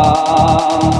Ram